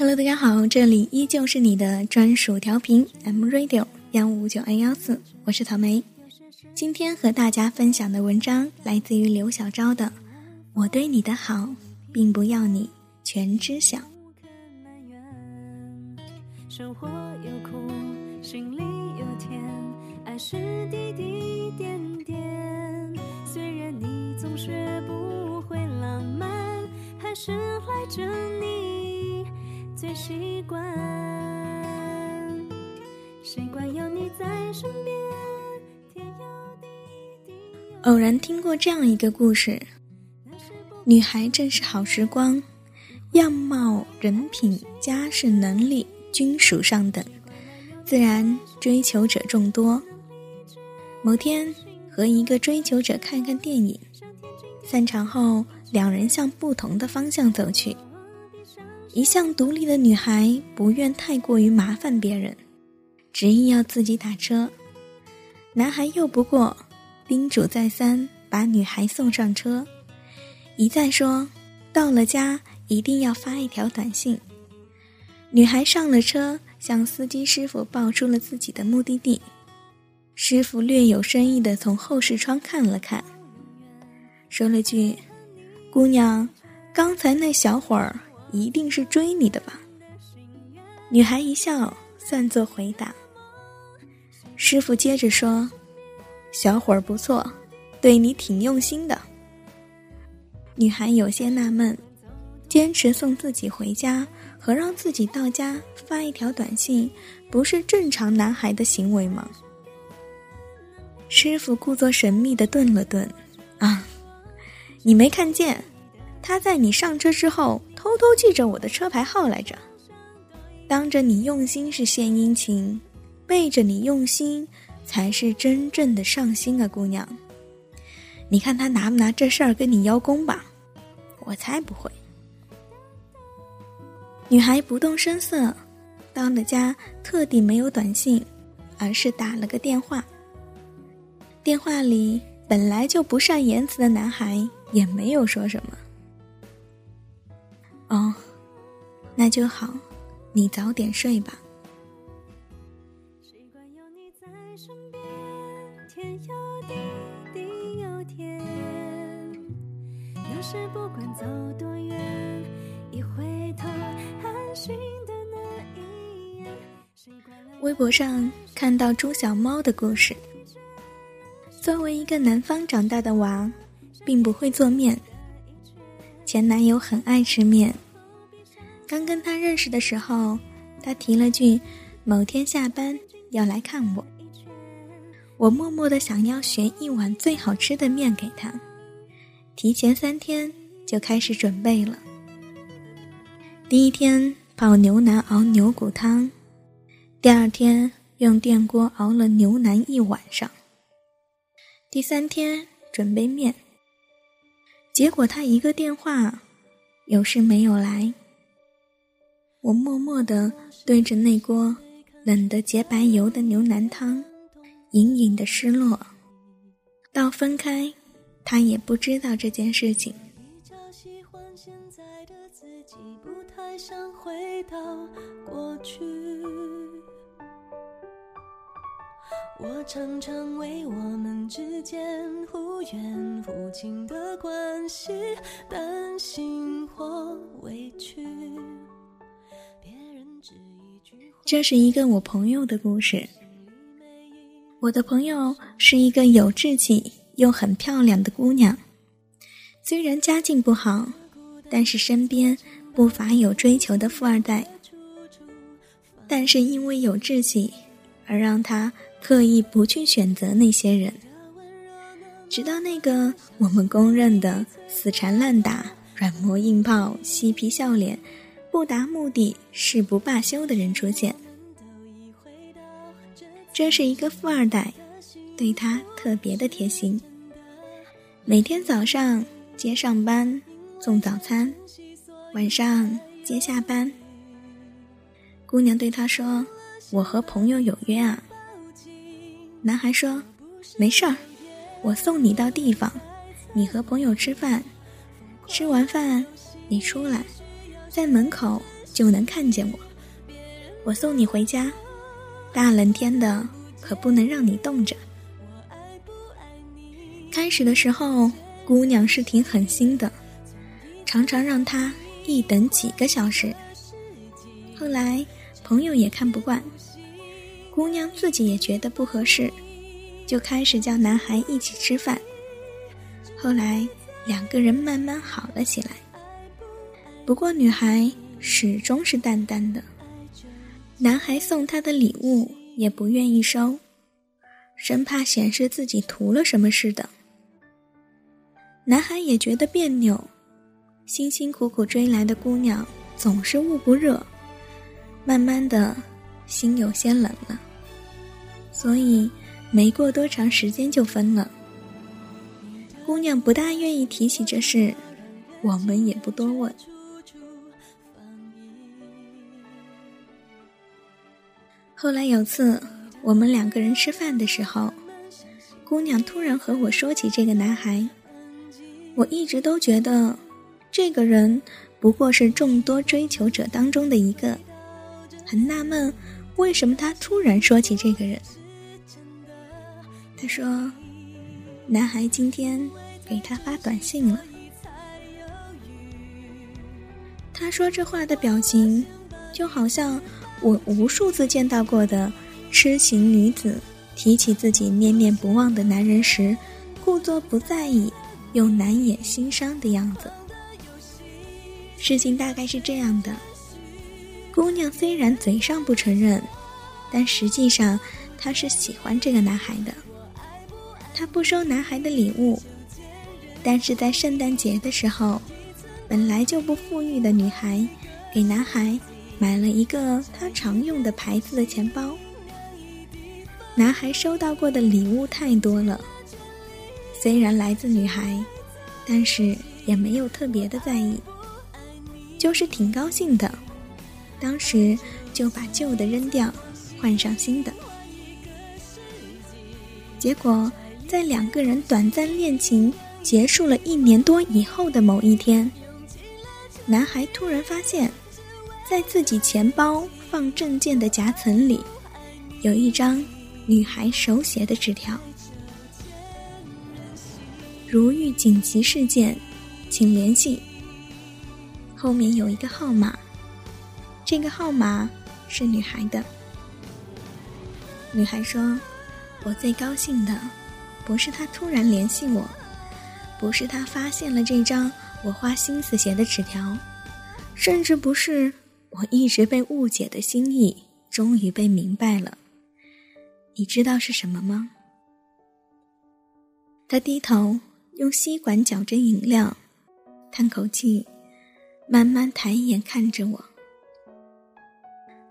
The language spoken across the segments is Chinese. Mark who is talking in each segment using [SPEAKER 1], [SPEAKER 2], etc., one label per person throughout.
[SPEAKER 1] Hello，大家好，这里依旧是你的专属调频 M Radio 幺五九二幺四，我是草莓。今天和大家分享的文章来自于刘小昭的《我对你的好，并不要你全知晓》。生活有苦，心里有甜，爱是滴滴点点。虽然你总学不会浪漫，还是赖着你最习惯。习惯有你在身边。偶然听过这样一个故事：女孩正是好时光，样貌、人品、家世、能力均属上等，自然追求者众多。某天和一个追求者看看电影，散场后，两人向不同的方向走去。一向独立的女孩不愿太过于麻烦别人，执意要自己打车。男孩拗不过。叮嘱再三，把女孩送上车，一再说，到了家一定要发一条短信。女孩上了车，向司机师傅报出了自己的目的地。师傅略有深意的从后视窗看了看，说了句：“姑娘，刚才那小伙儿一定是追你的吧？”女孩一笑，算作回答。师傅接着说。小伙儿不错，对你挺用心的。女孩有些纳闷，坚持送自己回家和让自己到家发一条短信，不是正常男孩的行为吗？师傅故作神秘的顿了顿，啊，你没看见，他在你上车之后偷偷记着我的车牌号来着。当着你用心是献殷勤，背着你用心。才是真正的上心啊，姑娘！你看他拿不拿这事儿跟你邀功吧？我才不会。女孩不动声色，到了家特地没有短信，而是打了个电话。电话里本来就不善言辞的男孩也没有说什么。哦，那就好，你早点睡吧。不管走多远，一回头，的那一眼。微博上看到猪小猫的故事。作为一个南方长大的娃，并不会做面。前男友很爱吃面。刚跟他认识的时候，他提了句：“某天下班要来看我。”我默默的想要选一碗最好吃的面给他。提前三天就开始准备了。第一天泡牛腩熬牛骨汤，第二天用电锅熬了牛腩一晚上。第三天准备面，结果他一个电话，有事没有来。我默默地对着那锅冷得结白油的牛腩汤，隐隐的失落。到分开。他也不知道这件事情。我常常为我们之间忽远忽近的关系担心或委屈。这是一个我朋友的故事。我的朋友是一个有志气。又很漂亮的姑娘，虽然家境不好，但是身边不乏有追求的富二代。但是因为有志气，而让她刻意不去选择那些人。直到那个我们公认的死缠烂打、软磨硬泡、嬉皮笑脸、不达目的誓不罢休的人出现。这是一个富二代，对他特别的贴心。每天早上接上班，送早餐；晚上接下班。姑娘对他说：“我和朋友有约啊。”男孩说：“没事儿，我送你到地方，你和朋友吃饭，吃完饭你出来，在门口就能看见我。我送你回家，大冷天的可不能让你冻着。开始的时候，姑娘是挺狠心的，常常让他一等几个小时。后来朋友也看不惯，姑娘自己也觉得不合适，就开始叫男孩一起吃饭。后来两个人慢慢好了起来。不过女孩始终是淡淡的，男孩送她的礼物也不愿意收，生怕显示自己图了什么似的。男孩也觉得别扭，辛辛苦苦追来的姑娘总是捂不热，慢慢的，心有些冷了。所以没过多长时间就分了。姑娘不大愿意提起这事，我们也不多问。后来有次我们两个人吃饭的时候，姑娘突然和我说起这个男孩。我一直都觉得，这个人不过是众多追求者当中的一个，很纳闷为什么他突然说起这个人。他说，男孩今天给他发短信了。他说这话的表情，就好像。我无数次见到过的痴情女子，提起自己念念不忘的男人时，故作不在意又难掩心伤的样子。事情大概是这样的：姑娘虽然嘴上不承认，但实际上她是喜欢这个男孩的。她不收男孩的礼物，但是在圣诞节的时候，本来就不富裕的女孩给男孩。买了一个他常用的牌子的钱包。男孩收到过的礼物太多了，虽然来自女孩，但是也没有特别的在意，就是挺高兴的。当时就把旧的扔掉，换上新的。结果在两个人短暂恋情结束了一年多以后的某一天，男孩突然发现。在自己钱包放证件的夹层里，有一张女孩手写的纸条：“如遇紧急事件，请联系。”后面有一个号码，这个号码是女孩的。女孩说：“我最高兴的，不是他突然联系我，不是他发现了这张我花心思写的纸条，甚至不是。”我一直被误解的心意，终于被明白了。你知道是什么吗？他低头用吸管搅着饮料，叹口气，慢慢抬眼看着我。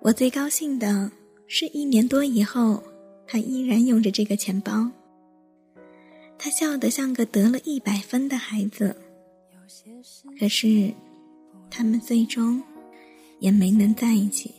[SPEAKER 1] 我最高兴的是一年多以后，他依然用着这个钱包。他笑得像个得了一百分的孩子。可是，他们最终。也没能在一起。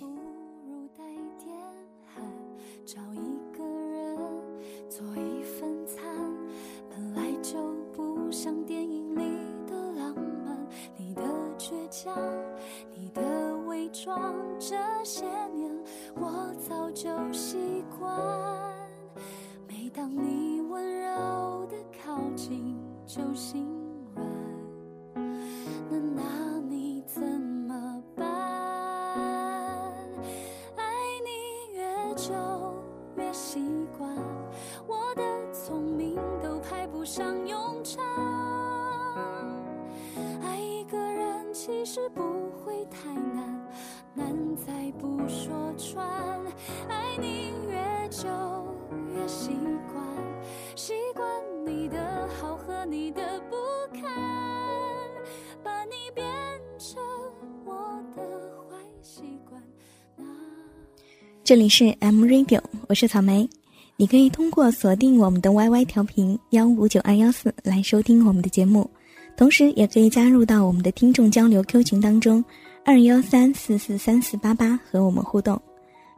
[SPEAKER 1] 这里是 M Radio，我是草莓。你可以通过锁定我们的 YY 调频幺五九二幺四来收听我们的节目。同时，也可以加入到我们的听众交流 Q 群当中，二幺三四四三四八八和我们互动。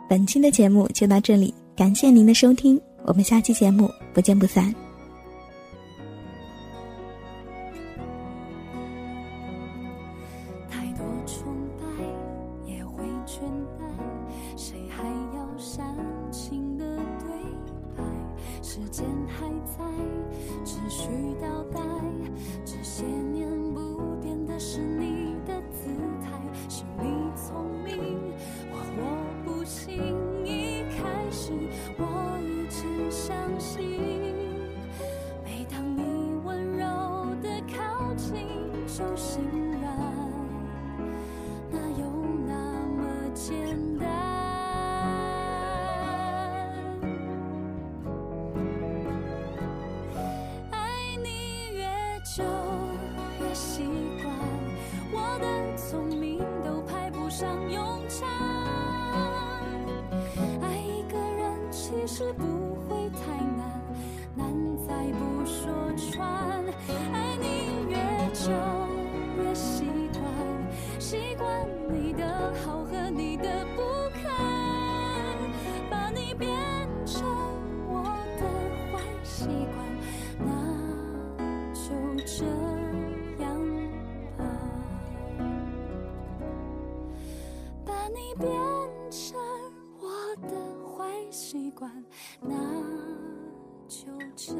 [SPEAKER 1] 本期的节目就到这里，感谢您的收听，我们下期节目不见不散。
[SPEAKER 2] 时间还在，持续倒带，这些年不变的是是不会太难，难在不说穿。爱你越久越习惯，习惯你的好和你的不堪，把你变成我的坏习惯，那就这样吧。把你变习惯，那就这